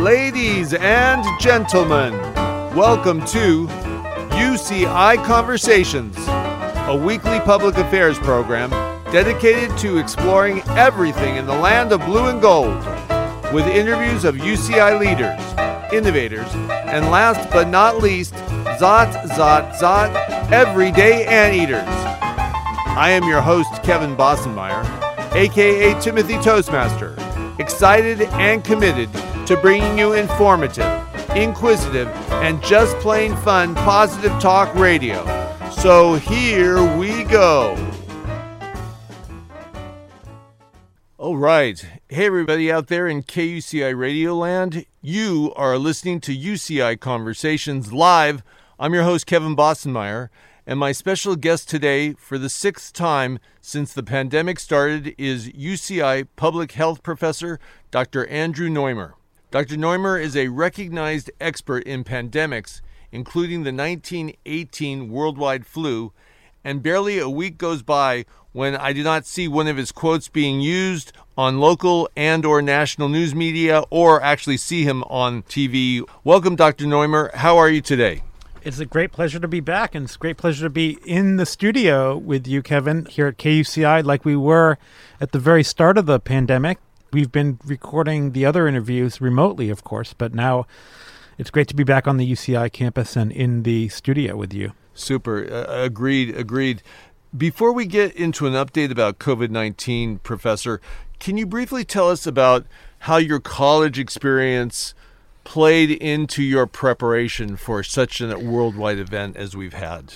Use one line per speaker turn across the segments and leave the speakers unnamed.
Ladies and gentlemen, welcome to UCI Conversations, a weekly public affairs program dedicated to exploring everything in the land of blue and gold, with interviews of UCI leaders, innovators, and last but not least, Zot, Zot, Zot, everyday anteaters. I am your host, Kevin Bossenmeyer, aka Timothy Toastmaster, excited and committed to bringing you informative, inquisitive, and just plain fun positive talk radio. So here we go. All right. Hey, everybody out there in KUCI Radio Land. You are listening to UCI Conversations live. I'm your host, Kevin Bossenmeyer, and my special guest today, for the sixth time since the pandemic started, is UCI Public Health Professor Dr. Andrew Noymer. Dr. Noymer is a recognized expert in pandemics, including the 1918 worldwide flu, and barely a week goes by when I do not see one of his quotes being used on local and or national news media or actually see him on TV. Welcome Dr. Noymer. How are you today?
It's a great pleasure to be back, and it's a great pleasure to be in the studio with you, Kevin, here at KUCI, like we were at the very start of the pandemic. We've been recording the other interviews remotely, of course, but now it's great to be back on the UCI campus and in the studio with you.
Super. Uh, agreed. Agreed. Before we get into an update about COVID 19, Professor, can you briefly tell us about how your college experience played into your preparation for such a worldwide event as we've had?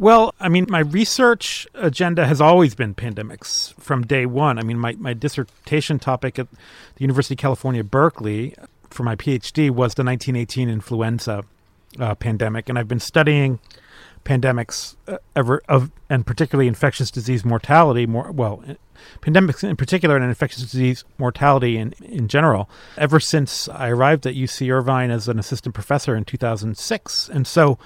Well, I mean, my research agenda has always been pandemics from day one. I mean, my, my dissertation topic at the University of California, Berkeley, for my PhD was the 1918 influenza uh, pandemic, and I've been studying pandemics uh, ever of, and particularly infectious disease mortality. More well, pandemics in particular, and infectious disease mortality in in general, ever since I arrived at UC Irvine as an assistant professor in 2006, and so.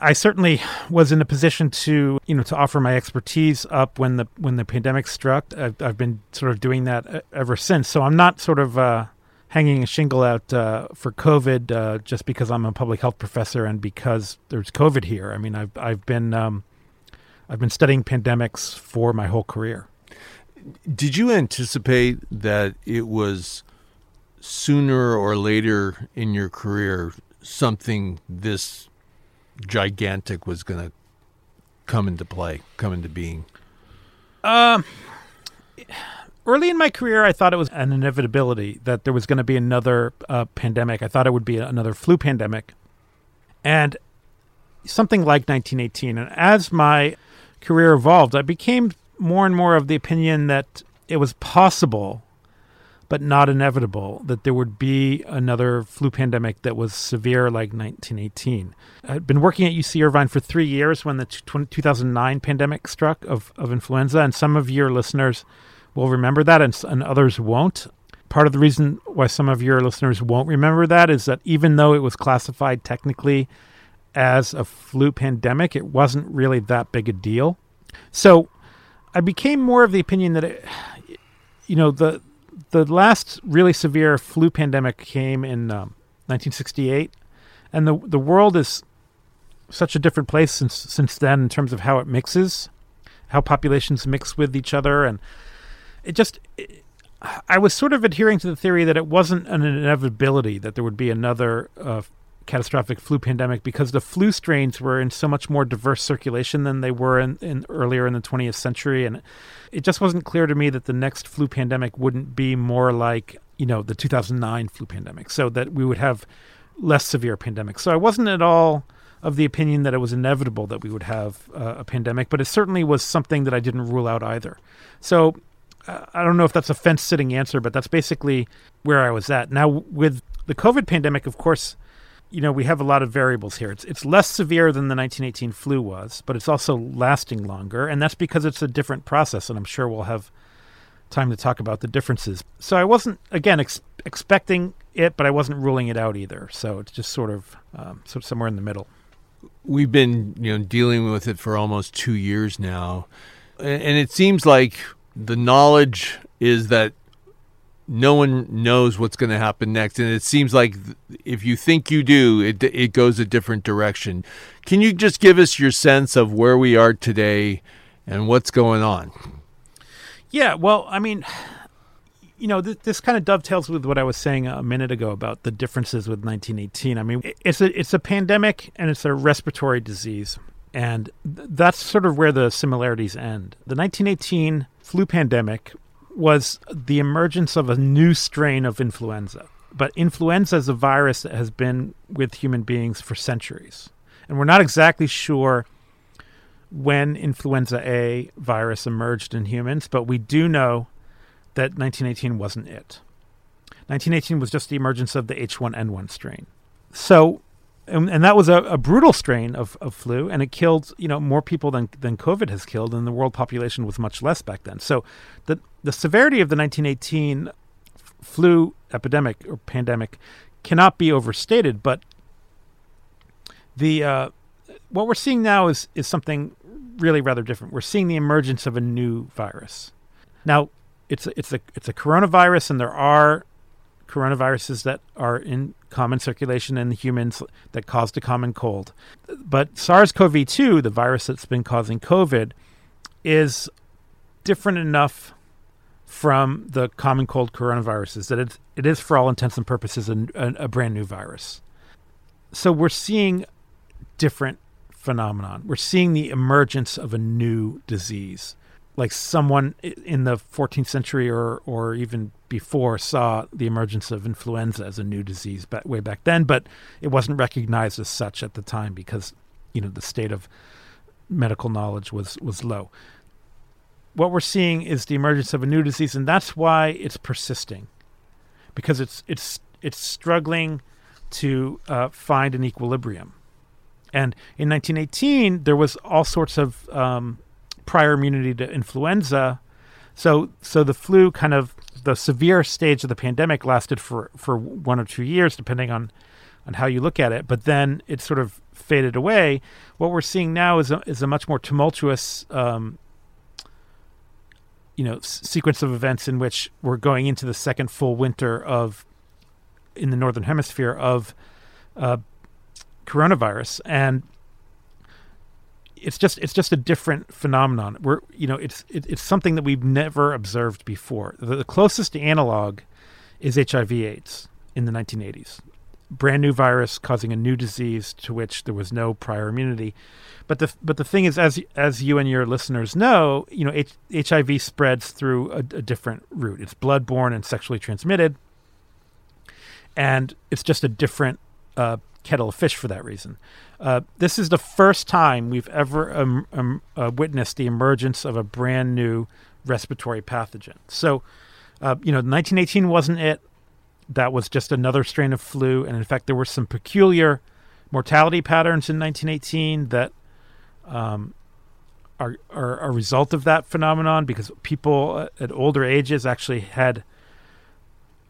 I certainly was in a position to, you know, to offer my expertise up when the when the pandemic struck. I've, I've been sort of doing that uh, ever since. So I'm not sort of uh, hanging a shingle out uh, for COVID uh, just because I'm a public health professor and because there's COVID here. I mean, I've I've been um, I've been studying pandemics for my whole career.
Did you anticipate that it was sooner or later in your career something this gigantic was going to come into play, come into being?
Um, early in my career, I thought it was an inevitability that there was going to be another uh, pandemic. I thought it would be another flu pandemic, and something like 1918. And as my career evolved, I became more and more of the opinion that it was possible, but not inevitable, that there would be another flu pandemic that was severe like 1918. I'd been working at UC Irvine for three years when the 2009 pandemic struck of, of influenza, and some of your listeners will remember that, and, and others won't. Part of the reason why some of your listeners won't remember that is that even though it was classified technically as a flu pandemic, it wasn't really that big a deal. So I became more of the opinion that, it, you know, the the last really severe flu pandemic came in um, 1968, and the the world is such a different place since since then in terms of how it mixes, how populations mix with each other, and it just it, I was sort of adhering to the theory that it wasn't an inevitability that there would be another uh, catastrophic flu pandemic because the flu strains were in so much more diverse circulation than they were in, in earlier in the 20th century, and it just wasn't clear to me that the next flu pandemic wouldn't be more like you know the 2009 flu pandemic, so that we would have less severe pandemics. So I wasn't at all of the opinion that it was inevitable that we would have uh, a pandemic, but it certainly was something that I didn't rule out either. So uh, I don't know if that's a fence sitting answer, but that's basically where I was at. Now, with the COVID pandemic, of course, you know, we have a lot of variables here. It's it's less severe than the 1918 flu was, but it's also lasting longer, and that's because it's a different process. And I'm sure we'll have time to talk about the differences. So I wasn't again ex- expecting it, but I wasn't ruling it out either. So it's just sort of um, sort of somewhere in the middle.
We've been you know dealing with it for almost two years now, and it seems like the knowledge is that no one knows what's going to happen next and it seems like if you think you do it it goes a different direction. Can you just give us your sense of where we are today and what's going on?
Yeah well i mean you know th- this kind of dovetails with what i was saying a minute ago about the differences with 1918 i mean it's a it's a pandemic and it's a respiratory disease and th- that's sort of where the similarities end. The 1918 flu pandemic was the emergence of a new strain of influenza. But influenza is a virus that has been with human beings for centuries. And we're not exactly sure when influenza A virus emerged in humans, but we do know that 1918 wasn't it. 1918 was just the emergence of the H1N1 strain. So, and, and that was a, a, brutal strain of, of flu, and it killed you know more people than than COVID has killed, and the world population was much less back then. So, the the severity of the 1918 flu epidemic or pandemic cannot be overstated, but the uh, what we're seeing now is is something really rather different. We're seeing the emergence of a new virus. Now, it's a, it's a it's a coronavirus, and there are coronaviruses that are in common circulation in humans that cause the common cold. But SARS-CoV-2, the virus that's been causing COVID, is different enough from the common cold coronaviruses that it is, for all intents and purposes, a, a, a brand new virus. So we're seeing different phenomenon. We're seeing the emergence of a new disease. Like someone in the 14th century or, or even before saw the emergence of influenza as a new disease back, way back then, but it wasn't recognized as such at the time because, you know, the state of medical knowledge was, was low what we're seeing is the emergence of a new disease, and that's why it's persisting, because it's it's it's struggling to uh, find an equilibrium. And in 1918, there was all sorts of um, prior immunity to influenza, so so the flu kind of the severe stage of the pandemic lasted for for one or two years, depending on on how you look at it. But then it sort of faded away. What we're seeing now is a, is a much more tumultuous um, you know s- sequence of events in which we're going into the second full winter of in the northern hemisphere of uh, coronavirus and it's just it's just a different phenomenon. We're you know it's it, it's something that we've never observed before. The, the closest analog is hiv aids in the 1980s brand new virus causing a new disease to which there was no prior immunity. But the but the thing is, as as you and your listeners know, you know H- HIV spreads through a, a different route. It's bloodborne and sexually transmitted, and it's just a different uh, kettle of fish for that reason. Uh, this is the first time we've ever um, um, uh, witnessed the emergence of a brand new respiratory pathogen. So, uh, you know, 1918 wasn't it. That was just another strain of flu, and in fact, there were some peculiar mortality patterns in 1918 that um, are, are a result of that phenomenon because people at older ages actually had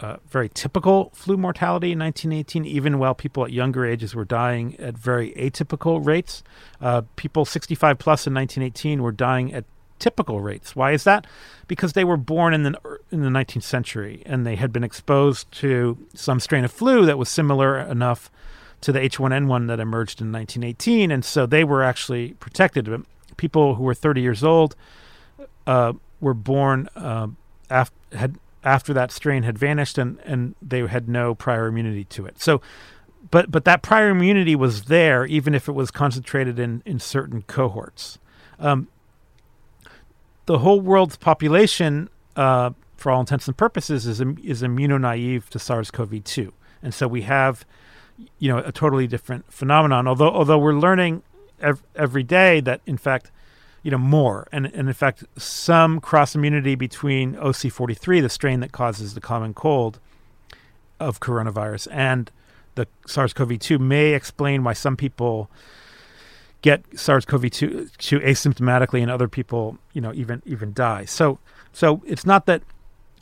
uh, very typical flu mortality in 1918, even while people at younger ages were dying at very atypical rates. Uh, people 65 plus in 1918 were dying at typical rates. Why is that? Because they were born in the in the 19th century and they had been exposed to some strain of flu that was similar enough to the H1N1 that emerged in 1918, and so they were actually protected. But people who were 30 years old uh, were born uh, af- had after that strain had vanished and, and they had no prior immunity to it. So, but but that prior immunity was there even if it was concentrated in in certain cohorts. Um, the whole world's population, uh, for all intents and purposes, is is immunonaive to SARS-CoV-2, and so we have, you know, a totally different phenomenon. Although although we're learning ev- every day that in fact, you know, more and, and in fact some cross immunity between OC43, the strain that causes the common cold of coronavirus, and the SARS-CoV-2 may explain why some people get SARS-CoV-2 2 asymptomatically and other people, you know, even even die. So so it's not that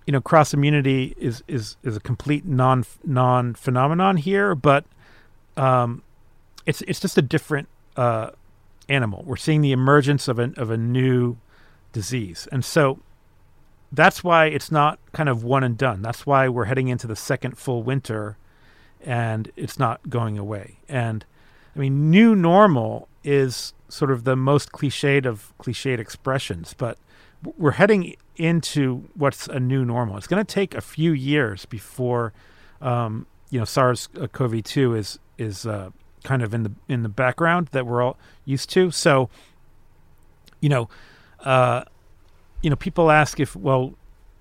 you know cross immunity is is is a complete non non phenomenon here, but um, it's it's just a different uh, animal. We're seeing the emergence of a of a new disease, and so that's why it's not kind of one and done. That's why we're heading into the second full winter, and it's not going away. And I mean, new normal is sort of the most cliched of cliched expressions, but we're heading into what's a new normal. It's going to take a few years before, um, you know, SARS-CoV-2 is is uh, kind of in the in the background that we're all used to. So, you know, uh, you know, people ask if well,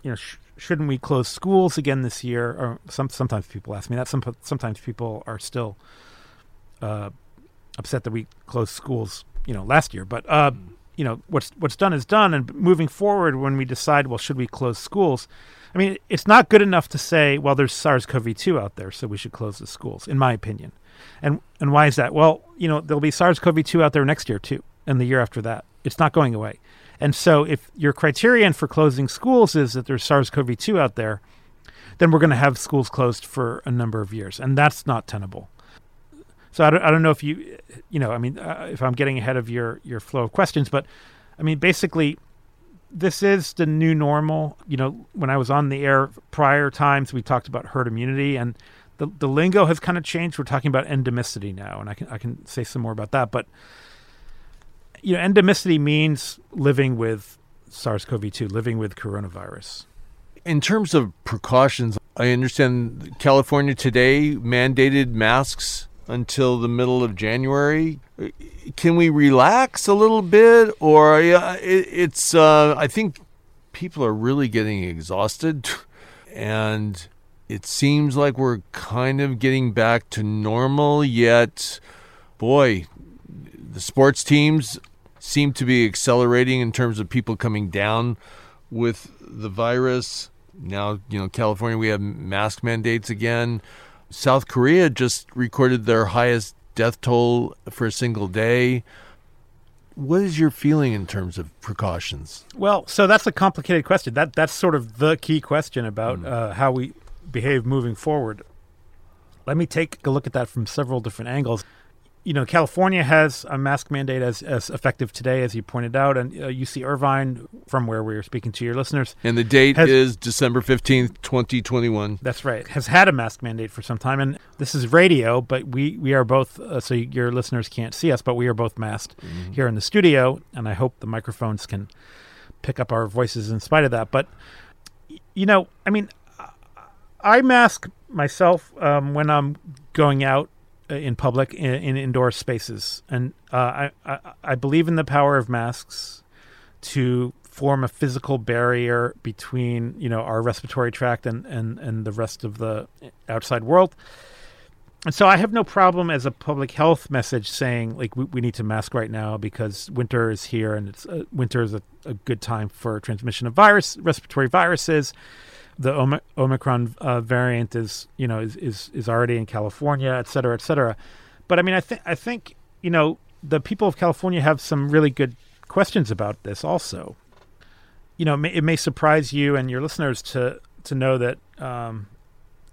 you know, sh- shouldn't we close schools again this year? Or some sometimes people ask me that. Some sometimes people are still uh, upset that we closed schools, you know, last year. But uh, you know, what's what's done is done. And moving forward, when we decide, well, should we close schools? I mean, it's not good enough to say, well, there's SARS-CoV-2 out there, so we should close the schools, in my opinion. And and why is that? Well, you know, there'll be SARS-CoV-2 out there next year too, and the year after that. It's not going away. And so, if your criterion for closing schools is that there's SARS-CoV-2 out there, then we're going to have schools closed for a number of years, and that's not tenable. So I don't, I don't know if you, you know, I mean, uh, if I'm getting ahead of your your flow of questions, but I mean, basically, this is the new normal. You know, when I was on the air prior times, we talked about herd immunity, and the the lingo has kind of changed. We're talking about endemicity now, and I can I can say some more about that. But you know, endemicity means living with SARS-CoV-2, living with coronavirus.
In terms of precautions, I understand California today mandated masks until the middle of January. Can we relax a little bit, or uh, it, it's? Uh, I think people are really getting exhausted, and it seems like we're kind of getting back to normal. Yet, boy, the sports teams seem to be accelerating in terms of people coming down with the virus. Now, you know, California, we have mask mandates again. South Korea just recorded their highest death toll for a single day. What is your feeling in terms of precautions?
Well, so that's a complicated question. That that's sort of the key question about mm. uh, how we behave moving forward. Let me take a look at that from several different angles you know, California has a mask mandate as, as effective today, as you pointed out, and uh, UC Irvine, from where we are speaking to your listeners.
And the date has, is December 15th, 2021.
That's right. Has had a mask mandate for some time. And this is radio, but we, we are both, uh, so your listeners can't see us, but we are both masked mm-hmm. here in the studio. And I hope the microphones can pick up our voices in spite of that. But, you know, I mean, I mask myself um, when I'm going out uh, in public in, in indoor spaces, and uh, I, I, I believe in the power of masks to form a physical barrier between you know our respiratory tract and and and the rest of the outside world. And so I have no problem as a public health message saying like we, we need to mask right now because winter is here and it's uh, winter is a, a good time for transmission of virus respiratory viruses the Omicron uh, variant is you know is, is is already in California, et cetera, et cetera. But I mean, I think I think you know the people of California have some really good questions about this. Also, you know, it may, it may surprise you and your listeners to to know that um,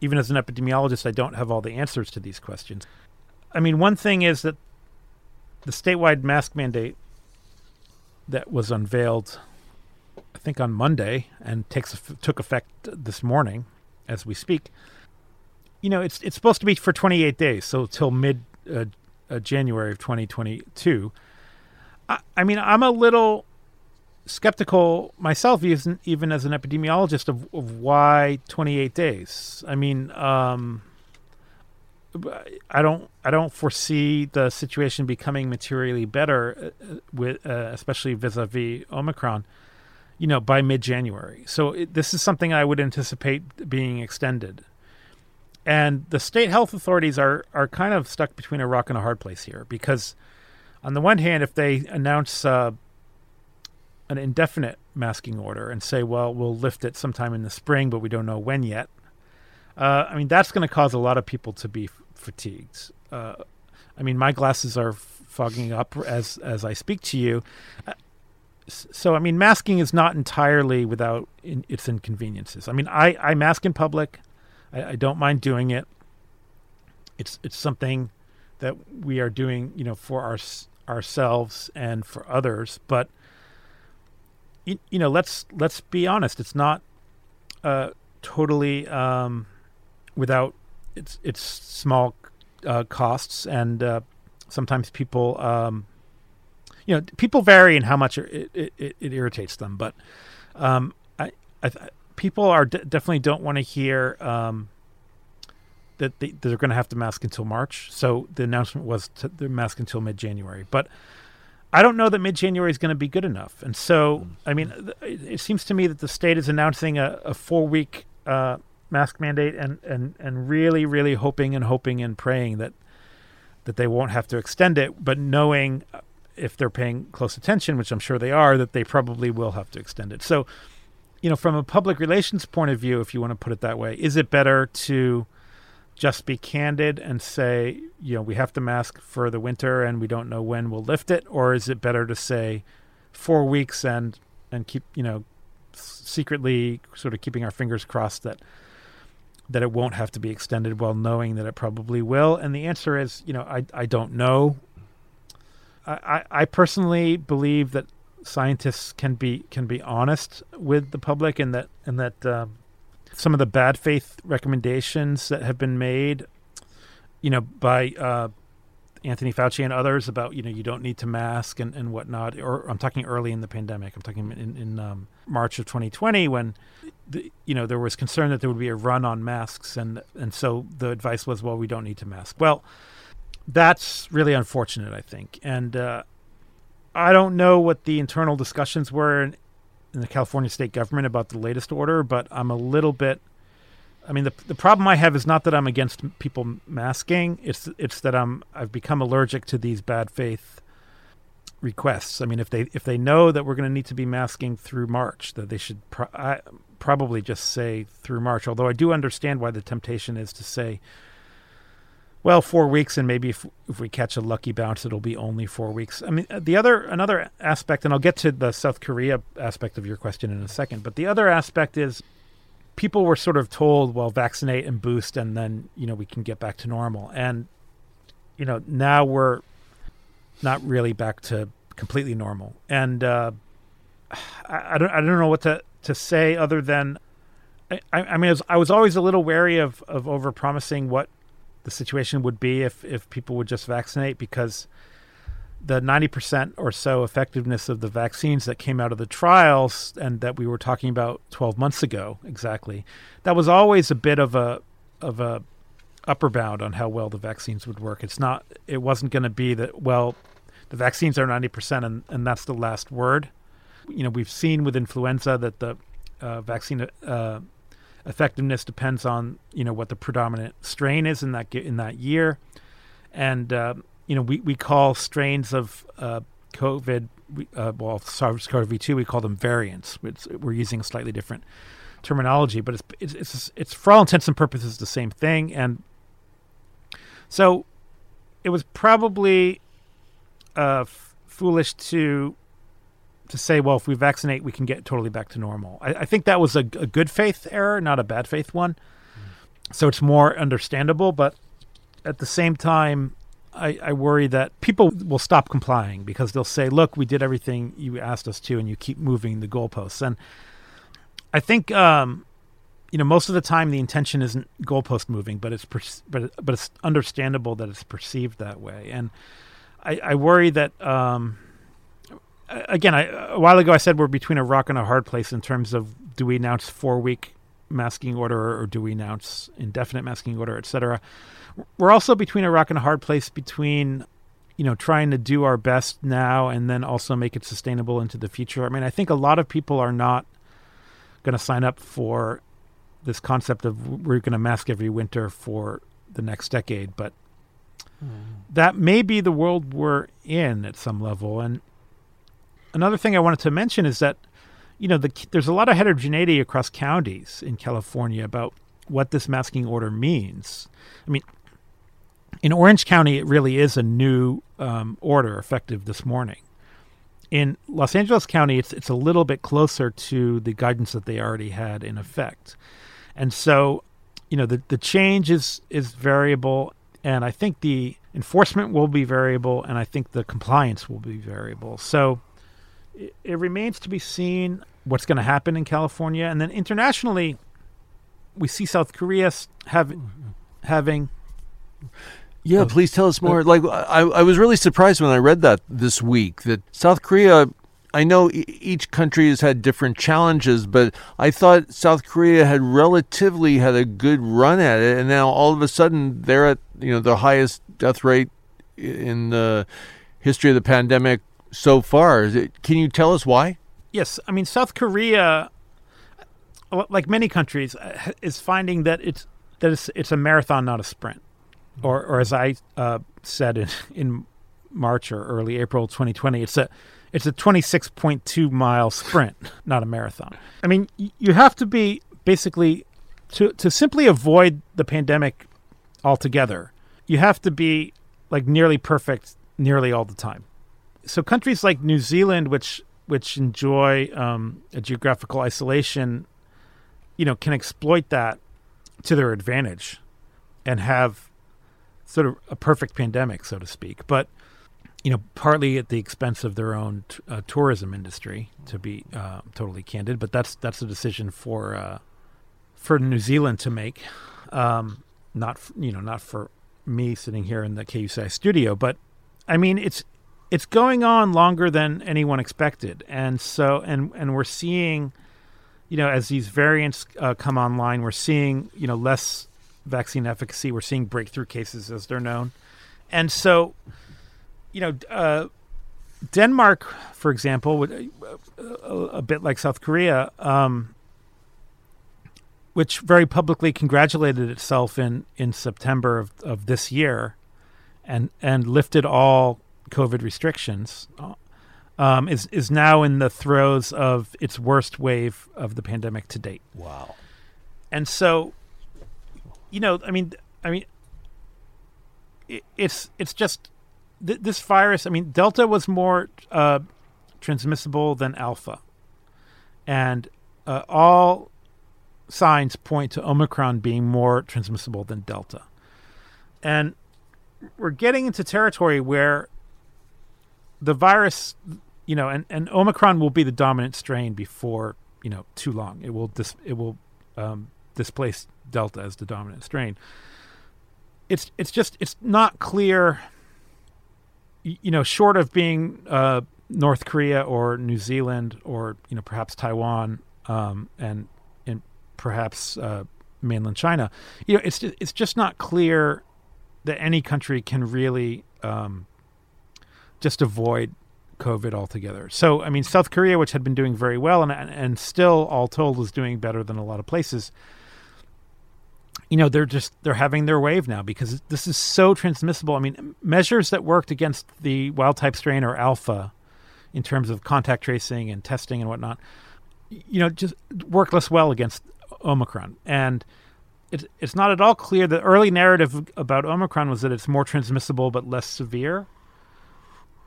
even as an epidemiologist, I don't have all the answers to these questions. I mean, one thing is that the statewide mask mandate that was unveiled think on Monday and takes took effect this morning as we speak. You know, it's it's supposed to be for 28 days, so till mid uh, uh, January of 2022. I, I mean, I'm a little skeptical myself, even even as an epidemiologist, of, of why 28 days. I mean, um, I don't I don't foresee the situation becoming materially better, uh, with uh, especially vis-a-vis Omicron. You know, by mid-January. So it, this is something I would anticipate being extended. And the state health authorities are are kind of stuck between a rock and a hard place here because, on the one hand, if they announce uh, an indefinite masking order and say, well, we'll lift it sometime in the spring, but we don't know when yet. Uh, I mean, that's going to cause a lot of people to be f- fatigued. Uh, I mean, my glasses are fogging up as as I speak to you. So, I mean, masking is not entirely without in, its inconveniences. I mean, I, I mask in public. I, I don't mind doing it. It's it's something that we are doing, you know, for our ourselves and for others. But you, you know, let's let's be honest. It's not uh, totally um, without its its small uh, costs, and uh, sometimes people, um, you know, people vary in how much it, it, it, it irritates them. But um, I, I, people are d- definitely don't want to hear um, that, they, are going to have to mask until March. So the announcement was to the mask until mid January, but I don't know that mid January is going to be good enough. And so, I mean, it seems to me that the state is announcing a, a four week uh, mask mandate and, and, and really, really hoping and hoping and praying that that they won't have to extend it, but knowing uh, if they're paying close attention, which I'm sure they are, that they probably will have to extend it. So, you know, from a public relations point of view, if you want to put it that way, is it better to just be candid and say, you know, we have to mask for the winter and we don't know when we'll lift it, or is it better to say four weeks and and keep you know secretly sort of keeping our fingers crossed that that it won't have to be extended while knowing that it probably will? And the answer is, you know, I I don't know. I, I personally believe that scientists can be can be honest with the public and that and that um, some of the bad faith recommendations that have been made, you know, by uh, Anthony Fauci and others about you know you don't need to mask and, and whatnot. Or I'm talking early in the pandemic. I'm talking in, in um, March of 2020 when the, you know there was concern that there would be a run on masks and and so the advice was well we don't need to mask. Well, that's really unfortunate I think and. Uh, I don't know what the internal discussions were in, in the California state government about the latest order, but I'm a little bit. I mean, the the problem I have is not that I'm against people masking. It's it's that I'm I've become allergic to these bad faith requests. I mean, if they if they know that we're going to need to be masking through March, that they should pro- I, probably just say through March. Although I do understand why the temptation is to say well, four weeks, and maybe if if we catch a lucky bounce, it'll be only four weeks. I mean, uh, the other another aspect, and I'll get to the South Korea aspect of your question in a second, but the other aspect is people were sort of told, well, vaccinate and boost, and then you know we can get back to normal, and you know now we're not really back to completely normal, and uh, I, I don't I don't know what to to say other than. I, I mean, I was, I was always a little wary of, of over promising what the situation would be if if people would just vaccinate because the 90% or so effectiveness of the vaccines that came out of the trials and that we were talking about 12 months ago exactly that was always a bit of a of a upper bound on how well the vaccines would work. It's not it wasn't going to be that well the vaccines are 90% and, and that's the last word. You know we've seen with influenza that the uh, vaccine uh, effectiveness depends on you know what the predominant strain is in that in that year, and uh, you know we, we call strains of uh, COVID uh, well SARS-CoV-2 we call them variants. It's, we're using slightly different terminology, but it's, it's it's it's for all intents and purposes the same thing, and so it was probably uh, f- foolish to to say, well, if we vaccinate, we can get totally back to normal. I, I think that was a, a, good faith error, not a bad faith one. Mm. So it's more understandable, but at the same time, I, I, worry that people will stop complying because they'll say, look, we did everything you asked us to, and you keep moving the goalposts. And I think, um, you know, most of the time the intention isn't goalpost moving, but it's per- but but it's understandable that it's perceived that way. And I, I worry that. Um, again, I, a while ago I said we're between a rock and a hard place in terms of do we announce four week masking order or do we announce indefinite masking order, et cetera. We're also between a rock and a hard place between you know trying to do our best now and then also make it sustainable into the future. I mean, I think a lot of people are not going to sign up for this concept of we're going to mask every winter for the next decade, but hmm. that may be the world we're in at some level. And another thing I wanted to mention is that you know the, there's a lot of heterogeneity across counties in California about what this masking order means. I mean, in Orange County, it really is a new um, order effective this morning. In Los Angeles County, it's it's a little bit closer to the guidance that they already had in effect, and so you know the the change is is variable, and I think the enforcement will be variable, and I think the compliance will be variable. So it, it remains to be seen what's going to happen in California, and then internationally, we see South Korea have having
Yeah, oh. please tell us more. Like, I, I was really surprised when I read that this week that South Korea. I know each country has had different challenges, but I thought South Korea had relatively had a good run at it, and now all of a sudden they're at you know the highest death rate in the history of the pandemic so far. Can you tell us why?
Yes, I mean South Korea, uh, like many countries, uh, is finding that it's that it's, it's a marathon, not a sprint, or or as I uh, said in, in March or early April 2020, it's a it's a 26.2 mile sprint, not a marathon. I mean, you have to be basically to to simply avoid the pandemic altogether. You have to be like nearly perfect nearly all the time so countries like New Zealand, which which enjoy um, a geographical isolation, you know, can exploit that to their advantage and have sort of a perfect pandemic, so to speak. But you know, partly at the expense of their own t- uh, tourism industry, to be uh, totally candid. But that's that's a decision for uh, for New Zealand to make, um, not you know, not for me sitting here in the KUCI studio. But I mean, it's it's going on longer than anyone expected, and so and and we're seeing, you know, as these variants uh, come online, we're seeing you know less vaccine efficacy. We're seeing breakthrough cases as they're known, and so, you know, uh, Denmark, for example, uh, a, a bit like South Korea, um, which very publicly congratulated itself in in September of, of this year, and and lifted all COVID restrictions, um, is is now in the throes of its worst wave of the pandemic to date.
Wow.
And so, you know, I mean, I mean, it, it's it's just th- this virus. I mean, Delta was more uh, transmissible than Alpha, and uh, all signs point to Omicron being more transmissible than Delta. And we're getting into territory where the virus, you know, and, and Omicron will be the dominant strain before you know too long. It will dis, it will um, displace Delta as the dominant strain. It's it's just it's not clear. You know, short of being uh, North Korea or New Zealand or you know perhaps Taiwan um, and and perhaps uh, mainland China, you know, it's it's just not clear that any country can really um, just avoid COVID altogether. So, I mean, South Korea, which had been doing very well and and, still, all told, was doing better than a lot of places. You know, they're just they're having their wave now because this is so transmissible. I mean, measures that worked against the wild type strain or alpha, in terms of contact tracing and testing and whatnot, you know, just work less well against Omicron. And it's it's not at all clear. The early narrative about Omicron was that it's more transmissible but less severe.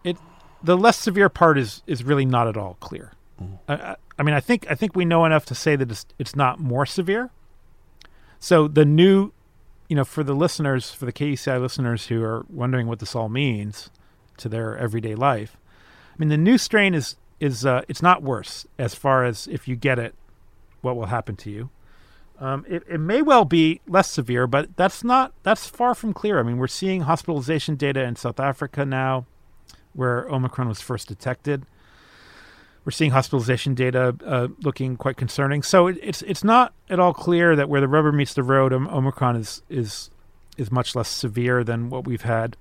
It the less severe part is is really not at all clear. I, I, I mean, I think I think we know enough to say that it's it's not more severe. So the new, you know, for the listeners, for the KUCI listeners who are wondering what this all means to their everyday life, I mean, the new strain is is uh, it's not worse as far as if you get it, what will happen to you. Um, it, it may well be less severe, but that's not that's far from clear. I mean, we're seeing hospitalization data in South Africa now, where Omicron was first detected. we're seeing hospitalization data uh, looking quite concerning. So it, it's it's not at all clear that where the rubber meets the road, Omicron is is is much less severe than what we've had.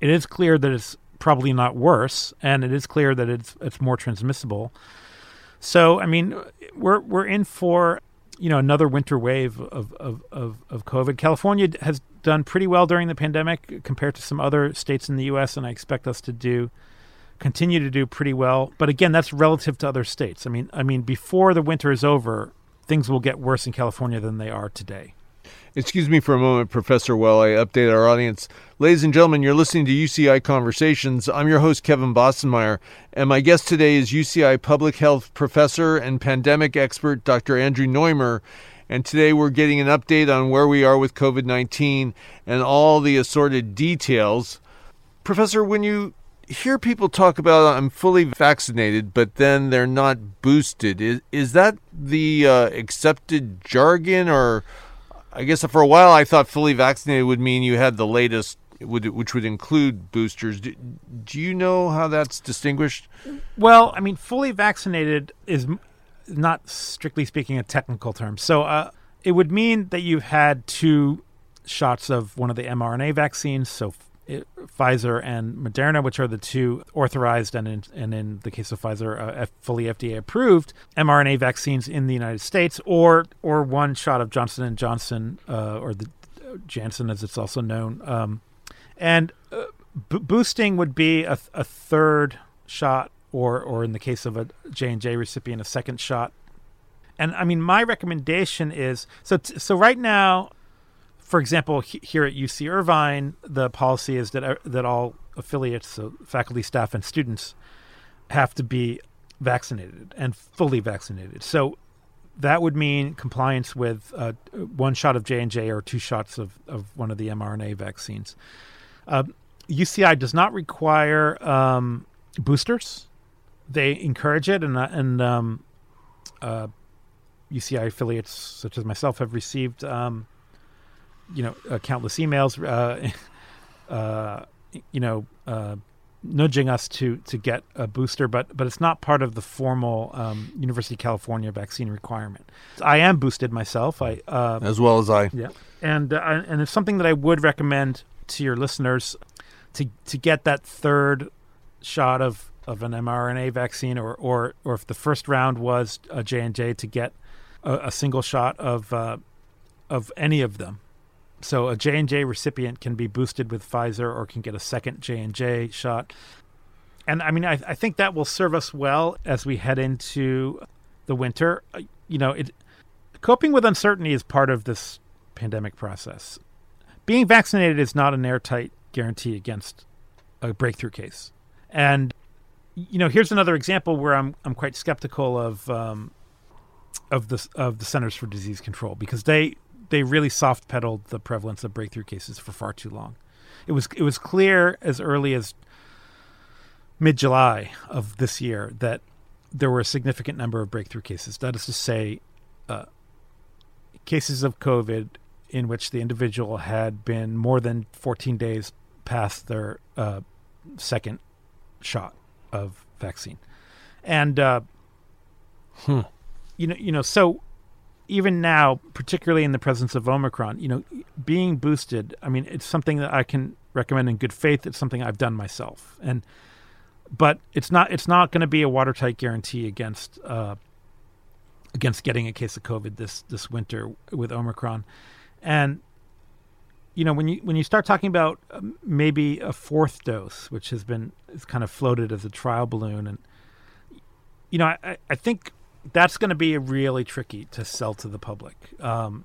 It is clear that it's probably not worse, and it is clear that it's it's more transmissible. So I mean, we're we're in for you know another winter wave of of of, of COVID. California has done pretty well during the pandemic compared to some other states in the U.S., and I expect us to do continue to do pretty well. But again, that's relative to other states. I mean, I mean, before the winter is over, things will get worse in California than they are today.
Excuse me for a moment, Professor while I update our audience. Ladies and gentlemen, you're listening to UCI Conversations. I'm your host, Kevin Bossenmeyer, and my guest today is UCI Public Health Professor and Pandemic Expert Dr. Andrew Noymer. And today we're getting an update on where we are with COVID 19 and all the assorted details. Professor, when you hear people talk about I'm fully vaccinated, but then they're not boosted, is, is that the uh, accepted jargon or? I guess for a while I thought fully vaccinated would mean you had the latest, which would include boosters. Do, do you know how that's distinguished?
Well, I mean, fully vaccinated is not strictly speaking a technical term. So uh, it would mean that you've had two shots of one of the mRNA vaccines, so Pfizer and Moderna, which are the two authorized and in, and in the case of Pfizer, uh, fully FDA approved mRNA vaccines in the United States, or or one shot of Johnson and Johnson, uh, or the uh, Janssen as it's also known, um, and uh, b- boosting would be a, a third shot, or or in the case of a J and J recipient, a second shot. And I mean, my recommendation is so. T- so right now, for example, he, here at UC Irvine, the policy is that uh, that all affiliates, so faculty, staff, and students, have to be vaccinated and fully vaccinated. So that would mean compliance with uh, one shot of J and J or two shots of, of one of the mRNA vaccines. Uh, UCI does not require um, boosters; they encourage it, and uh, and um, UCI uh, affiliates such as myself have received. Um, you know, uh, countless emails, uh, uh, you know, uh, nudging us to to get a booster, but but it's not part of the formal um, University of California vaccine requirement. I am boosted myself. I uh,
as well as I.
Yeah, and uh, and it's something that I would recommend to your listeners to to get that third shot of of an mRNA vaccine, or or or if the first round was a J and J, to get a, a, single shot of of any of them so a J&J recipient can be boosted with Pfizer or can get a second J&J shot. And I mean, I, I think that will serve us well as we head into the winter. Uh, you know, it, coping with uncertainty is part of this pandemic process. Being vaccinated is not an airtight guarantee against a breakthrough case. And you know, here's another example where I'm I'm quite skeptical of um, of the of the Centers for Disease Control because they they really soft pedaled the prevalence of breakthrough cases for far too long. It was it was clear as early as mid July of this year that there were a significant number of breakthrough cases. That is to say, uh, cases of COVID in which the individual had been more than 14 days past their uh, second shot of vaccine, and uh,
hmm.
you know, you know, so even now, particularly in the presence of Omicron, you know, being boosted, I mean, it's something that I can recommend in good faith. It's something I've done myself, and but it's not it's not going to be a watertight guarantee against uh, against getting a case of COVID this this winter with Omicron, and you know when you when you start talking about um, maybe a fourth dose, which has been is kind of floated as a trial balloon, and you know I, I think that's going to be really tricky to sell to the public. Um,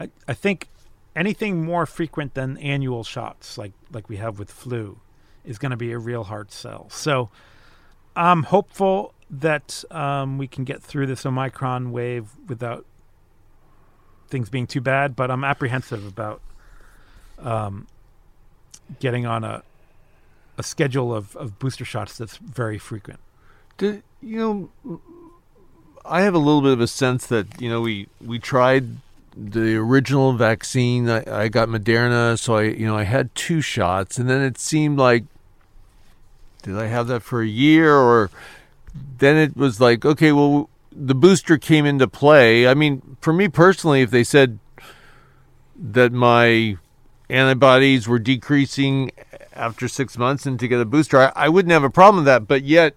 I, I think anything more frequent than annual shots, like like we have with flu, is going to be a real hard sell. So I'm hopeful that um, we can get through this Omicron wave without things being too bad, but I'm apprehensive about um, getting on a a schedule of, of booster shots that's very frequent.
Do, you know, I have a little bit of a sense that you know we we tried the original vaccine. I, I got Moderna, so I you know I had two shots, and then it seemed like did I have that for a year or then it was like, okay, well, the booster came into play. I mean, for me personally, if they said that my antibodies were decreasing after six months and to get a booster, I, I wouldn't have a problem with that. But yet,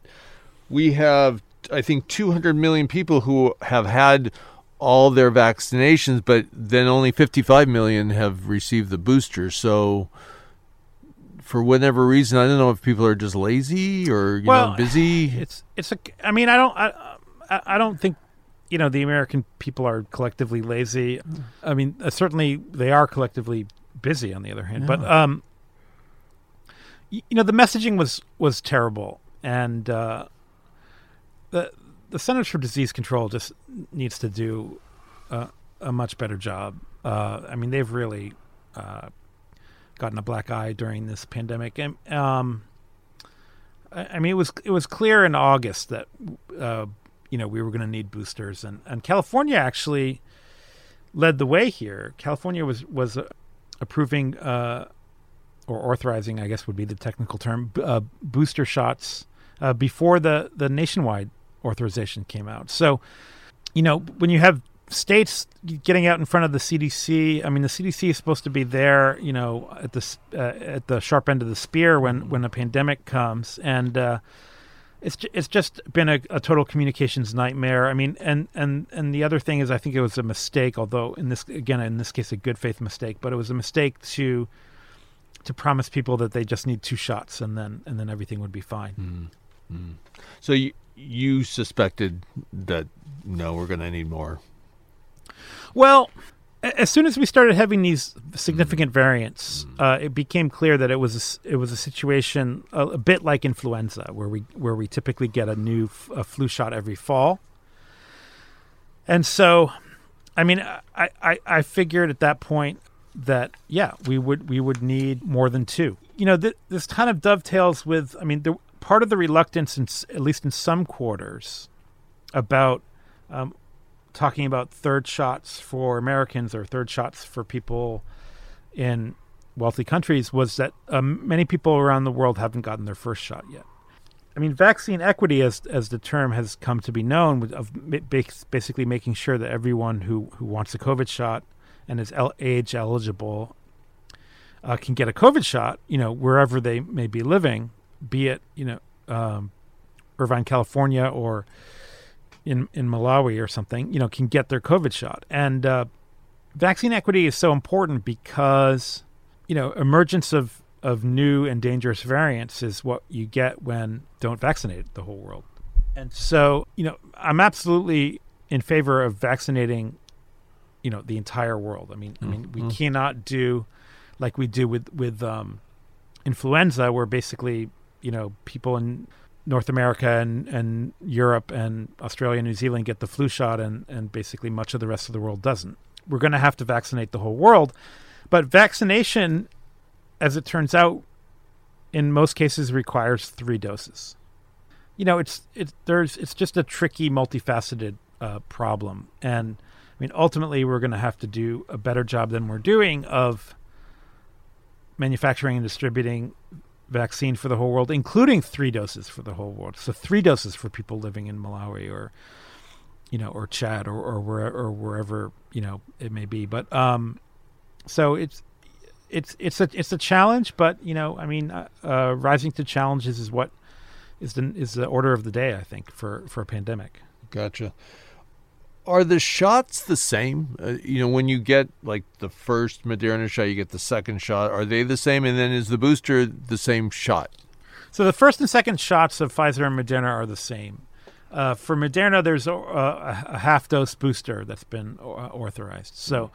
we have, I think, 200 million people who have had all their vaccinations, but then only 55 million have received the booster. So, for whatever reason, I don't know if people are just lazy or you
Well,
know busy.
It's it's a. I mean, I don't. I, I don't think you know the American people are collectively lazy. I mean, uh, certainly they are collectively busy. On the other hand, but um, you know, the messaging was was terrible, and uh, the the Centers for Disease Control just needs to do a, a much better job. Uh, I mean, they've really uh, gotten a black eye during this pandemic, and um, I I mean, it was it was clear in August that uh, you know we were going to need boosters, and, and California actually led the way here. California was was uh, approving uh, or authorizing, I guess would be the technical term, uh, booster shots uh, before the the nationwide authorization came out. So, you know, when you have states getting out in front of the CDC, I mean, the CDC is supposed to be there, you know, at the uh, at the sharp end of the spear when when a pandemic comes, and uh, it's ju- it's just been a, a total communications nightmare. I mean, and and and the other thing is, I think it was a mistake, although in this again in this case a good faith mistake, but it was a mistake to to promise people that they just need two shots and then and then everything would be fine.
So you you suspected that no, we're going to need more.
Well, as soon as we started having these significant variants, uh, it became clear that it was a, it was a situation a, a bit like influenza, where we where we typically get a new f- a flu shot every fall. And so, I mean, I, I, I figured at that point that yeah, we would we would need more than two. You know, th- this kind of dovetails with. I mean, the part of the reluctance, in, at least in some quarters, about um, talking about third shots for Americans or third shots for people in wealthy countries was that um, many people around the world haven't gotten their first shot yet. I mean, vaccine equity, as as the term has come to be known, of basically making sure that everyone who who wants a COVID shot and is age eligible uh, can get a COVID shot. You know, wherever they may be living, be it you know um, Irvine, California, or in in Malawi or something, you know, can get their COVID shot. And uh, vaccine equity is so important because you know emergence of of new and dangerous variants is what you get when don't vaccinate the whole world. And so, you know, I'm absolutely in favor of vaccinating, you know, the entire world. I mean, I mean, we cannot do like we do with with um, influenza, where basically, you know, people in North America and, and Europe and Australia and New Zealand get the flu shot, and, and basically much of the rest of the world doesn't. We're going to have to vaccinate the whole world. But vaccination, as it turns out, in most cases requires three doses. You know, it's it's there's it's just a tricky, multifaceted uh, problem, and I mean, ultimately, we're going to have to do a better job than we're doing of manufacturing and distributing vaccine for the whole world, including three doses for the whole world. So three doses for people living in Malawi or you know, or Chad or or, where, or wherever you know it may be. But um, so it's it's it's a it's a challenge, but you know, I mean, uh, uh, rising to challenges is what is the is the order of the day. I think for for a pandemic.
Gotcha. Are the shots the same? Uh, you know, when you get like the first Moderna shot, you get the second shot. Are they the same? And then is the booster the same shot?
So the first and second shots of Pfizer and Moderna are the same. Uh, for Moderna, there's a, a, a half dose booster that's been uh, authorized. So,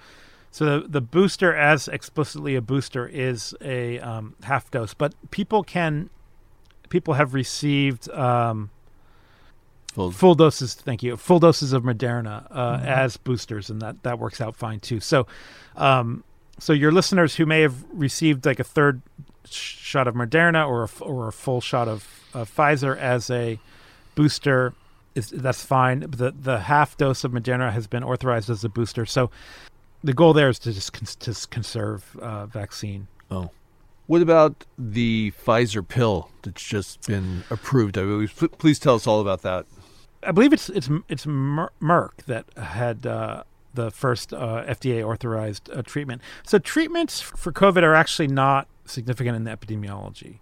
so the, the booster, as explicitly a booster, is a um, half dose. But people can, people have received um,
Full-
full doses. Thank you. Full doses of Moderna uh, as boosters, and that that works out fine too. So, um, so your listeners who may have received like a third shot of Moderna or a, or a full shot of, of Pfizer as a booster is that's fine. The the half dose of Moderna has been authorized as a booster. So the goal there is to just to conserve uh, vaccine.
Oh, What about the Pfizer pill that's just been approved? I mean, please tell us all about that.
I believe it's it's it's Merck that had uh, the first uh, FDA authorized uh, treatment. So treatments for COVID are actually not significant in the epidemiology.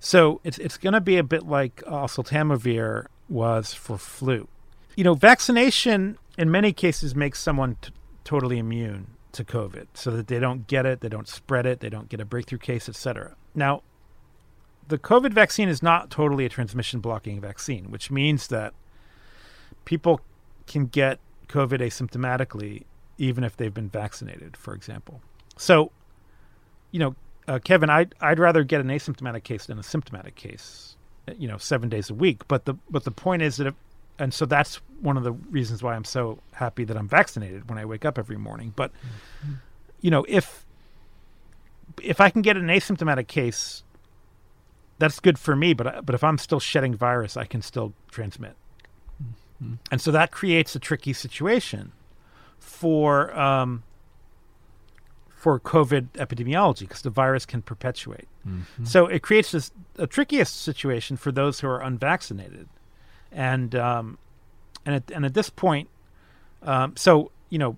So it's it's going to be a bit like oseltamivir was for flu. You know, vaccination in many cases makes someone t- totally immune to COVID, so that they don't get it, they don't spread it, they don't get a breakthrough case, etc. Now, the COVID vaccine is not totally a transmission blocking vaccine, which means that people can get COVID asymptomatically even if they've been vaccinated, for example. So, you know, uh, Kevin, I'd I'd rather get an asymptomatic case than a symptomatic case, you know, seven days a week. But the but the point is that, if, and so that's one of the reasons why I'm so happy that I'm vaccinated when I wake up every morning. But, mm-hmm. you know, if if I can get an asymptomatic case, that's good for me. But but if I'm still shedding virus, I can still transmit. Mm-hmm. And so that creates a tricky situation for um, for COVID epidemiology because the virus can perpetuate. Mm-hmm. So it creates this a trickiest situation for those who are unvaccinated, and um, and at, and at this point, um, so you know,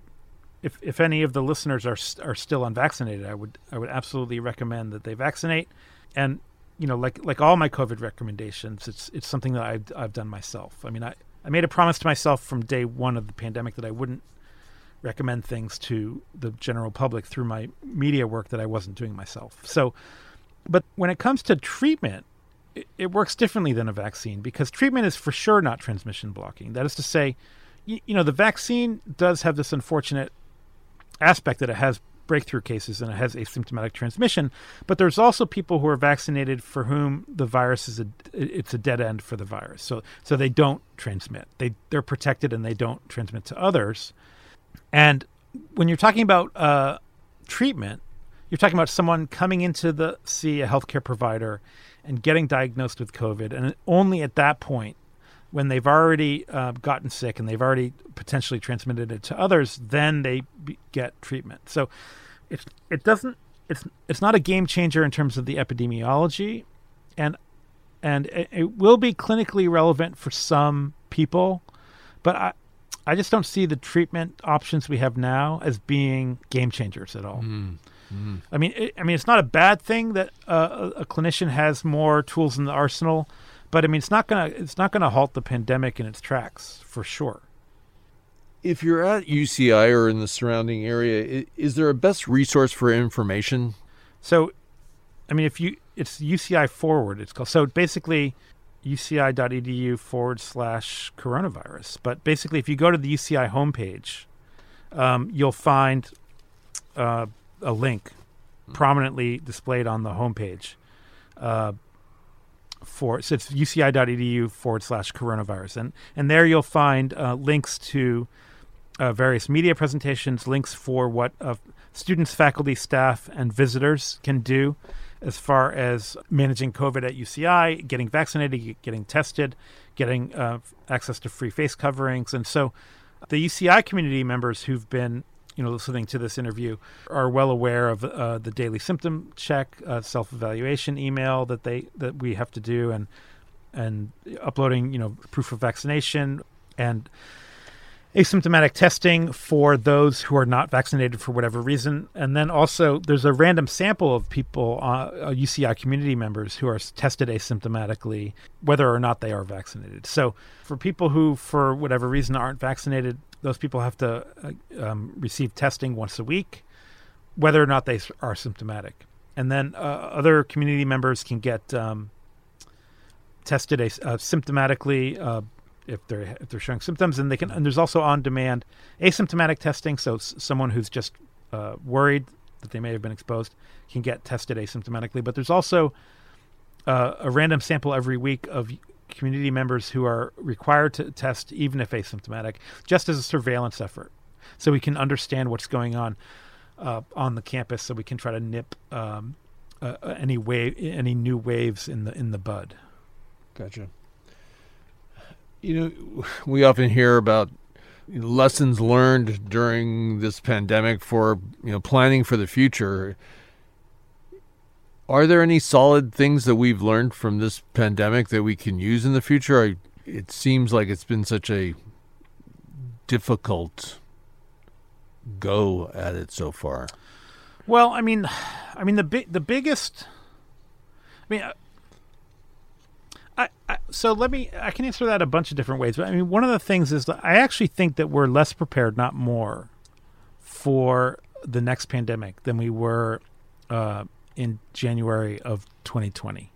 if if any of the listeners are are still unvaccinated, I would I would absolutely recommend that they vaccinate, and you know, like like all my COVID recommendations, it's it's something that I've I've done myself. I mean, I I made a promise to myself from day one of the pandemic that I wouldn't recommend things to the general public through my media work that I wasn't doing myself. So, but when it comes to treatment, it, it works differently than a vaccine because treatment is for sure not transmission blocking. That is to say, you, you know, the vaccine does have this unfortunate aspect that it has breakthrough cases and it has asymptomatic transmission. But there's also people who are vaccinated for whom the virus is a it's a dead end for the virus. So so they don't transmit. They they're protected and they don't transmit to others. And when you're talking about uh, treatment, you're talking about someone coming into the see a healthcare provider and getting diagnosed with COVID, and only at that point when they've already uh, gotten sick and they've already potentially transmitted it to others, then they be, get treatment. So it's it doesn't it's it's not a game changer in terms of the epidemiology, and and it, it will be clinically relevant for some people, but I. I just don't see the treatment options we have now as being game changers at all. Mm. Mm. I mean, it, I mean, it's not a bad thing that uh, a clinician has more tools in the arsenal but I mean, it's not gonna it's not gonna halt the pandemic in its tracks for sure.
If you're at UCI or in the surrounding area, is there a best resource for information?
So, I mean, if you it's UCI Forward, it's called. So basically, uci.edu forward slash coronavirus. But basically, if you go to the UCI homepage, um, you'll find uh, a link prominently displayed on the homepage. Uh, for so it's uci.edu forward slash coronavirus. And and there you'll find uh, links to uh, various media presentations links for what uh, students faculty staff and visitors can do as far as managing covid at uci getting vaccinated getting tested getting uh, access to free face coverings. And so the uci community members who've been you know listening to this interview are well aware of uh, the daily symptom check, uh, self evaluation email that they that we have to do, and and uploading you know proof of vaccination and asymptomatic testing for those who are not vaccinated for whatever reason. And then also, there's a random sample of people, uh, UCI community members, who are tested asymptomatically, whether or not they are vaccinated. So, for people who, for whatever reason, aren't vaccinated, those people have to uh, um, receive testing once a week, whether or not they are symptomatic. And then uh, other community members can get um, tested as, uh, uh, if they're if they're showing symptoms, and they can. And there's also on-demand asymptomatic testing. So someone who's just uh, worried that they may have been exposed can get tested asymptomatically. But there's also uh, a random sample every week of community members who are required to test even if asymptomatic, just as a surveillance effort, so we can understand what's going on uh, on the campus, so we can try to nip um, any wave, any new waves in the in the bud.
Gotcha. You know, we often hear about lessons learned during this pandemic for you know planning for the future Are there any solid things that we've learned from this pandemic that we can use in the future? I, it seems like it's been such a difficult go at it so far.
Well, I mean, I mean the big the biggest. I mean, I, I so let me. I can answer that a bunch of different ways. But I mean, one of the things is that I actually think that we're less prepared, not more, for the next pandemic than we were uh, in January of 2020.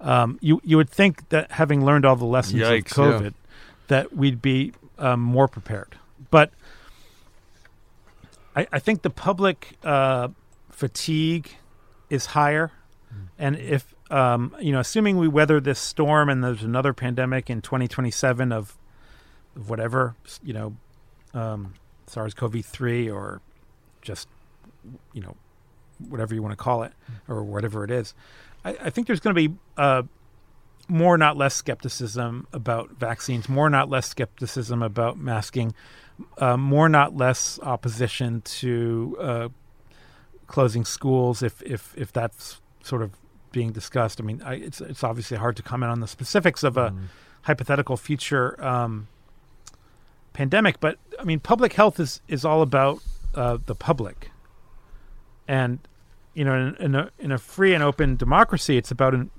Um, you you would think that having learned all the lessons
Yikes,
of COVID, that we'd be um, more prepared. But I, I think the public uh, fatigue is higher, and if um, you know, assuming we weather this storm and there's another pandemic in 2027 of, whatever you know, um, SARS-CoV-3 or just you know whatever you want to call it or whatever it is, I, I think there's going to be uh, more, not less, skepticism about vaccines, more, not less, skepticism about masking, uh, more, not less, opposition to uh, closing schools if if if that's sort of being discussed. I mean, I, it's it's obviously hard to comment on the specifics of a hypothetical future um, pandemic, but I mean, public health is is all about uh, the public, and you know, in, in a in a free and open democracy, it's about in,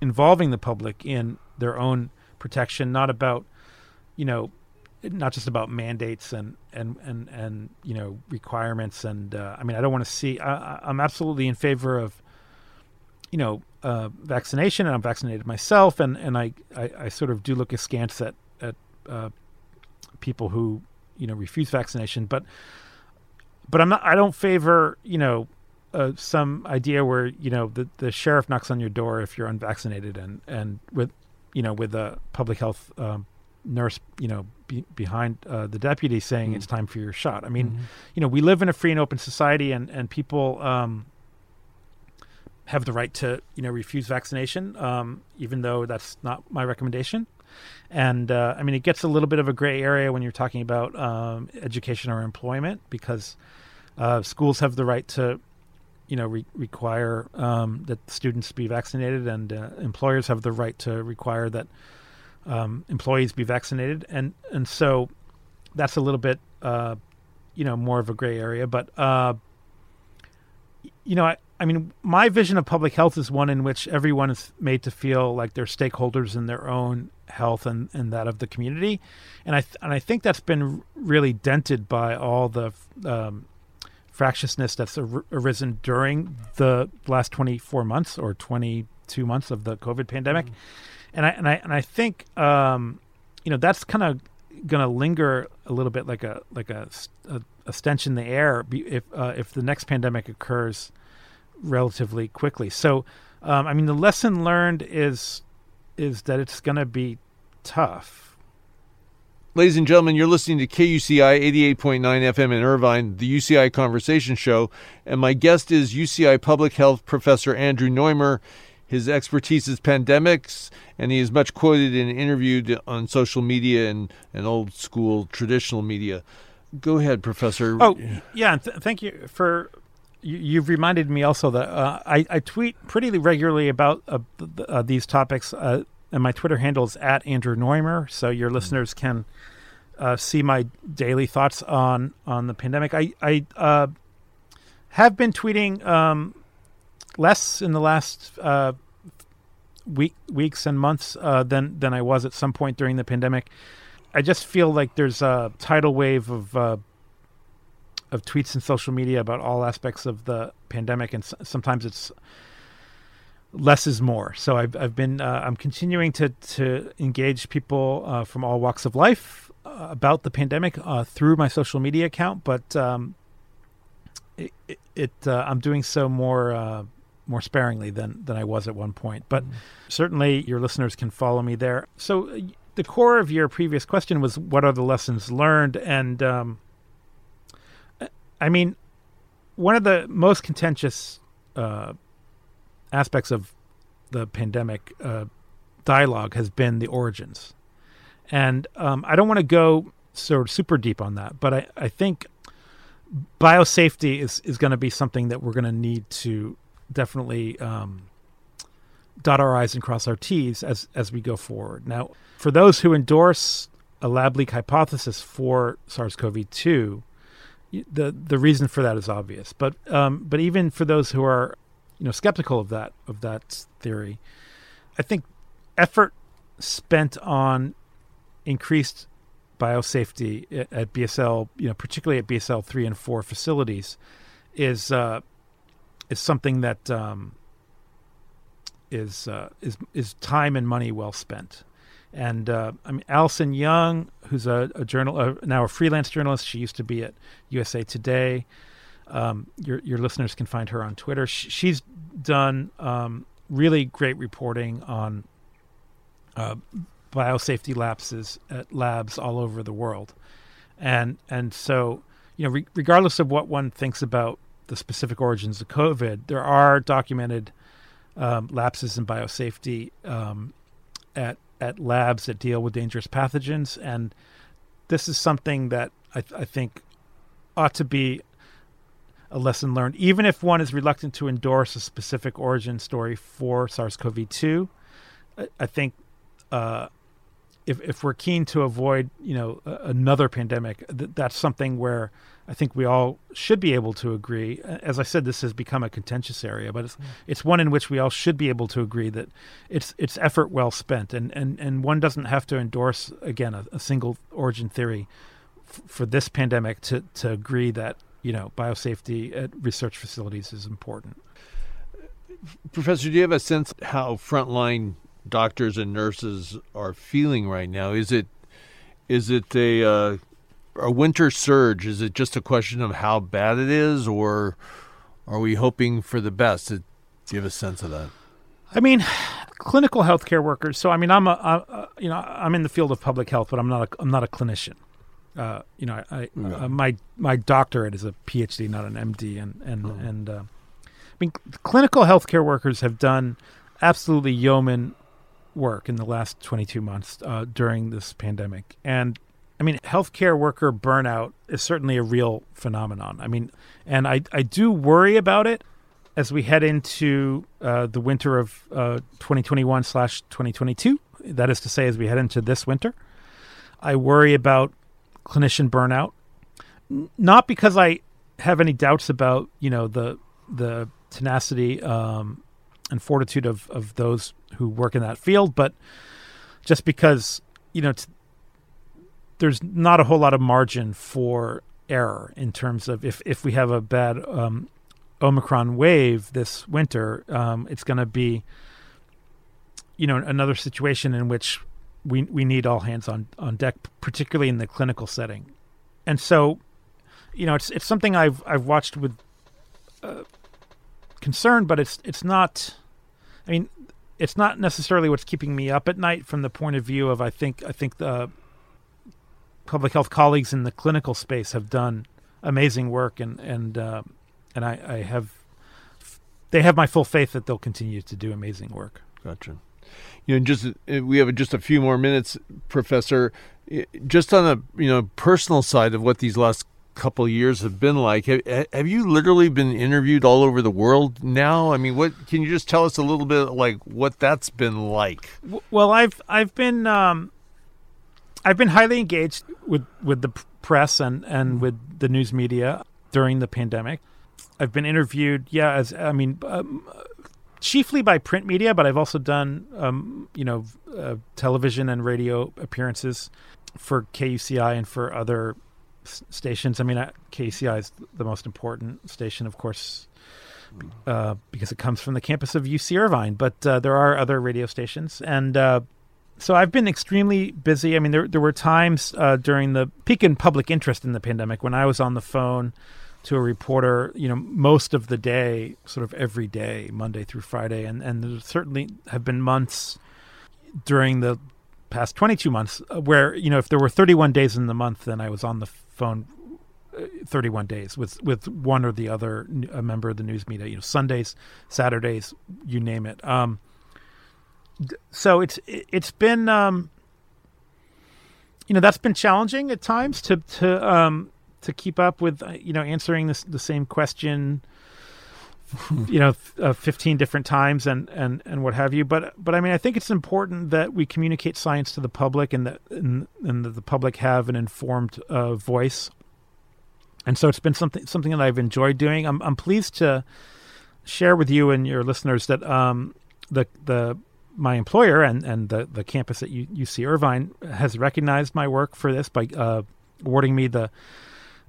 involving the public in their own protection, not about you know, not just about mandates and and and and you know requirements. And uh, I mean, I don't want to see. I, I- I'm absolutely in favor of you know uh, vaccination, and I'm vaccinated myself, and and I, I I sort of do look askance at at uh, people who you know refuse vaccination, but but I'm not. I don't favor you know uh, some idea where you know the the sheriff knocks on your door if you're unvaccinated, and and with you know with a public health um, nurse you know be, behind uh, the deputy saying it's time for your shot. I mean, you know we live in a free and open society, and and people. Um, have the right to you know refuse vaccination, um, even though that's not my recommendation. And uh, I mean, it gets a little bit of a gray area when you're talking about um, education or employment because uh, schools have the right to you know re- require um, that students be vaccinated, and uh, employers have the right to require that um, employees be vaccinated, and and so that's a little bit uh, you know more of a gray area, but. You know, I, I mean, my vision of public health is one in which everyone is made to feel like they're stakeholders in their own health and, and that of the community, and I th- and I think that's been really dented by all the um, fractiousness that's ar- arisen during the last twenty four months or twenty two months of the COVID pandemic, and I and I and I think um, you know that's kind of going to linger a little bit like a like a, a- a stench in the air if uh, if the next pandemic occurs relatively quickly. So, um, I mean, the lesson learned is is that it's going to be tough.
Ladies and gentlemen, you're listening to KUCI 88.9 FM in Irvine, the UCI Conversation Show, and my guest is UCI Public Health Professor Andrew Noymer. His expertise is pandemics, and he is much quoted and interviewed on social media and, and old school traditional media. Go ahead, Professor.
Oh, yeah. Th- thank you for. You, you've reminded me also that uh, I, I tweet pretty regularly about uh, uh, these topics, uh, and my Twitter handle is at Andrew Noymer, so your listeners can uh, see my daily thoughts on on the pandemic. I I uh, have been tweeting um, less in the last uh, week weeks and months uh, than than I was at some point during the pandemic. I just feel like there's a tidal wave of uh, of tweets and social media about all aspects of the pandemic, and s- sometimes it's less is more. So I've I've been uh, I'm continuing to to engage people uh, from all walks of life uh, about the pandemic uh, through my social media account, but um, it, it, uh, I'm doing so more. Uh, more sparingly than than I was at one point, but certainly your listeners can follow me there. So the core of your previous question was what are the lessons learned, and um, I mean, one of the most contentious uh, aspects of the pandemic uh, dialogue has been the origins, and um, I don't want to go sort of super deep on that, but I, I think biosafety is is going to be something that we're going to need to definitely um, dot our i's and cross our t's as as we go forward. Now, for those who endorse a lab leak hypothesis for SARS-CoV-2, the the reason for that is obvious. But um, but even for those who are you know skeptical of that of that theory, I think effort spent on increased biosafety at, at BSL, you know, particularly at BSL three and four facilities, is uh, is something that um, is uh, is is time and money well spent. And uh, I mean, Alison Young, who's a, a journal uh, now a freelance journalist, she used to be at USA Today. Um, your your listeners can find her on Twitter. Sh- she's done um, really great reporting on uh, biosafety lapses at labs all over the world, and and so you know, re- regardless of what one thinks about the specific origins of COVID, there are documented um, lapses in biosafety um, at at labs that deal with dangerous pathogens, and this is something that I, I think ought to be a lesson learned, even if one is reluctant to endorse a specific origin story for SARS-CoV-2. I, I think uh, if if we're keen to avoid, you know, another pandemic, th- that's something where I think we all should be able to agree. As I said, this has become a contentious area, but it's it's one in which we all should be able to agree that it's it's effort well spent, and and and one doesn't have to endorse again a, a single origin theory f- for this pandemic to to agree that you know biosafety at research facilities is important.
Professor, do you have a sense how frontline doctors and nurses are feeling right now? Is it is it a uh, a winter surge? Is it just a question of how bad it is, or are we hoping for the best? Do you have a sense of that?
I mean, clinical healthcare workers. So I mean, I'm a, a, you know I'm in the field of public health, but I'm not a, I'm not a clinician. Uh, you know, I,
No.
uh, my my doctorate is a PhD, not an MD, and and
Oh.
and uh, I mean, clinical healthcare workers have done absolutely yeoman work in the last 22 months uh, during this pandemic, and I mean, healthcare worker burnout is certainly a real phenomenon. I mean, and I I do worry about it as we head into uh, the winter of uh, 2021 slash 2022. That is to say, as we head into this winter, I worry about clinician burnout. Not because I have any doubts about you know the the tenacity um, and fortitude of of those who work in that field, but just because you know t- there's not a whole lot of margin for error in terms of if if we have a bad um, Omicron wave this winter, um, it's going to be, you know, another situation in which we we need all hands on on deck, particularly in the clinical setting. And so, you know, it's it's something I've I've watched with uh, concern, but it's it's not. I mean, it's not necessarily what's keeping me up at night from the point of view of I think I think the public health colleagues in the clinical space have done amazing work and and uh, and I, I have they have my full faith that they'll continue to do amazing work.
Gotcha. You know, just uh, we have just a few more minutes, Professor. Just on a you know personal side of what these last couple years have been like, have, have you literally been interviewed all over the world now? I mean, what can you just tell us a little bit like what that's been like?
Well, I've I've been um, I've been highly engaged with with the press and and with the news media during the pandemic. I've been interviewed, yeah, as I mean, um, chiefly by print media, but I've also done um, you know uh, television and radio appearances for KUCI and for other s- stations. I mean, uh, KUCI is the most important station, of course, uh, because it comes from the campus of UC Irvine. But uh, there are other radio stations, and uh, so I've been extremely busy. I mean, there there were times uh, during the peak in public interest in the pandemic when I was on the phone to a reporter, you know, most of the day, sort of every day, Monday through Friday, and and there certainly have been months during the past 22 months uh, where you know if there were 31 days in the month, then I was on the phone. uh, 31 days with with one or the other member of the news media you know sundays saturdays you name it um so it's it- it's been um you know that's been challenging at times to to um to keep up with uh, you know answering this the same question you know, uh, 15 different times and, and, and what have you. But, but I mean, I think it's important that we communicate science to the public and that, and, and that the public have an informed uh, voice. And so it's been something, something that I've enjoyed doing. I'm, I'm pleased to share with you and your listeners that, um, the, the, my employer and, and the, the campus at UC Irvine has recognized my work for this by uh, awarding me the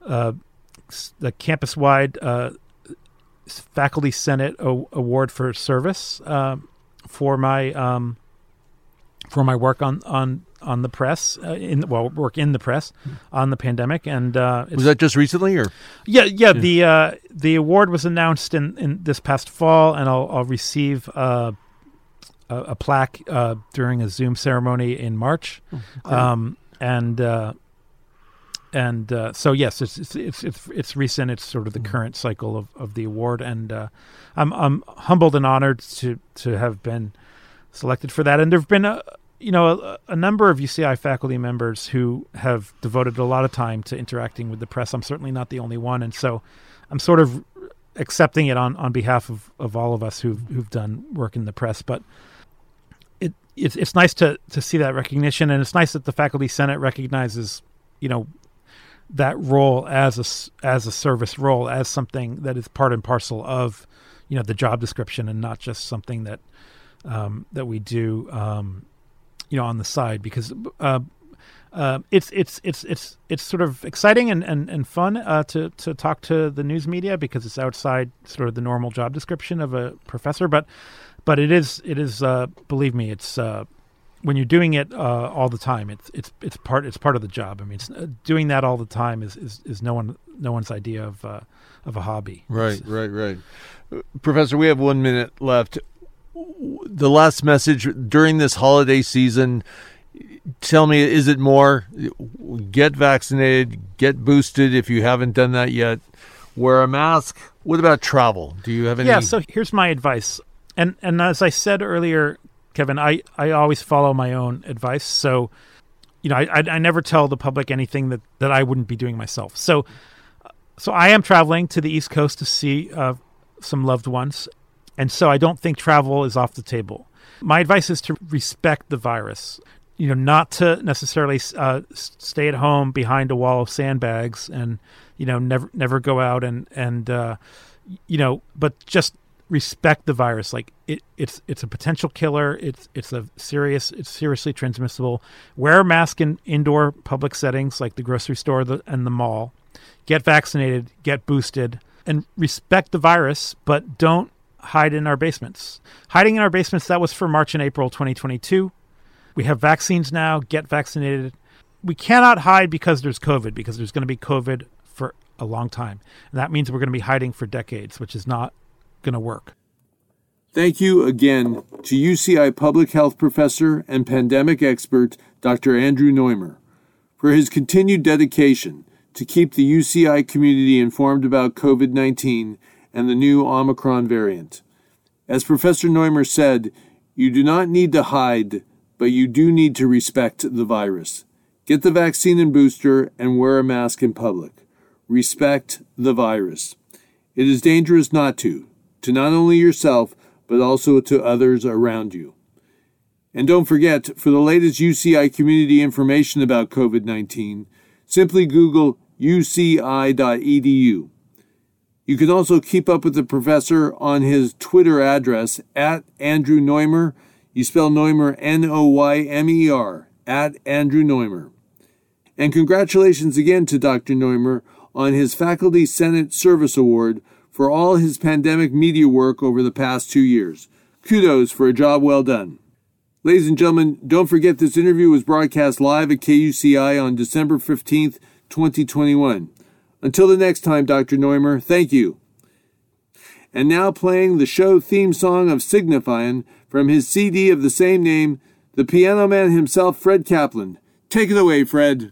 uh, the campus wide uh, faculty senate o- award for service uh, for my um, for my work on on on the press uh, in well work in the press on the pandemic and uh,
Was that just recently, or?
Yeah yeah. the uh, the award was announced in, in this past fall and I'll, I'll receive uh, a, a plaque uh, during a Zoom ceremony in March um, and uh, and uh, so yes, it's, it's it's it's it's recent. It's sort of the current cycle of, of the award, and uh, I'm I'm humbled and honored to to have been selected for that. And there've been a you know a, a number of UCI faculty members who have devoted a lot of time to interacting with the press. I'm certainly not the only one, and so I'm sort of accepting it on, on behalf of, of all of us who've who've done work in the press. But it's it's nice to to see that recognition, and it's nice that the faculty senate recognizes you know that role as a as a service role as something that is part and parcel of you know the job description and not just something that um, that we do um, you know on the side because uh, uh, it's it's it's it's it's sort of exciting and and, and fun uh, to to talk to the news media because it's outside sort of the normal job description of a professor but but it is it is uh, believe me it's uh, when you're doing it uh, all the time, it's it's it's part it's part of the job. I mean, it's, uh, doing that all the time is, is, is no one no one's idea of uh, of a hobby.
right, right, right? Uh, Professor, we have one minute left. The last message during this holiday season. Tell me, is it more get vaccinated, get boosted if you haven't done that yet, wear a mask? What about travel? Do you have any?
Yeah. So here's my advice, and and as I said earlier, Kevin, I I always follow my own advice. So, you know, I I, I never tell the public anything that that I wouldn't be doing myself. So, so I am traveling to the East Coast to see uh, some loved ones, and so I don't think travel is off the table. My advice is to respect the virus. You know, not to necessarily uh, stay at home behind a wall of sandbags, and you know, never never go out and and uh, you know, but just respect the virus. Like it, it's it's a potential killer. It's it's a serious. It's seriously transmissible. Wear a mask in indoor public settings like the grocery store and the mall. Get vaccinated. Get boosted. And respect the virus, but don't hide in our basements. Hiding in our basements that was for March and April 2022. We have vaccines now. Get vaccinated. We cannot hide because there's COVID because there's going to be COVID for a long time, and that means we're going to be hiding for decades, which is not going to work.
Thank you again to UCI public health professor and pandemic expert Dr. Andrew Noymer for his continued dedication to keep the UCI community informed about COVID 19 and the new Omicron variant. As Professor Noymer said, you do not need to hide, but you do need to respect the virus. Get the vaccine and booster and wear a mask in public. Respect the virus. It is dangerous not to, to not only yourself, but also to others around you. And don't forget, for the latest UCI community information about COVID 19, simply Google uci.edu. You can also keep up with the professor on his Twitter address at Andrew Noymer. You spell Noymer N O Y M E R, at Andrew Noymer. And congratulations again to Dr. Noymer on his Faculty Senate Service Award for all his pandemic media work over the past two years. Kudos for a job well done. Ladies and gentlemen, don't forget this interview was broadcast live at KUCI on December 15th, 2021. Until the next time, Dr. Noymer, thank you. And now playing the show theme song of Signifying from his CD of the same name, the piano man himself, Fred Kaplan. Take it away, Fred.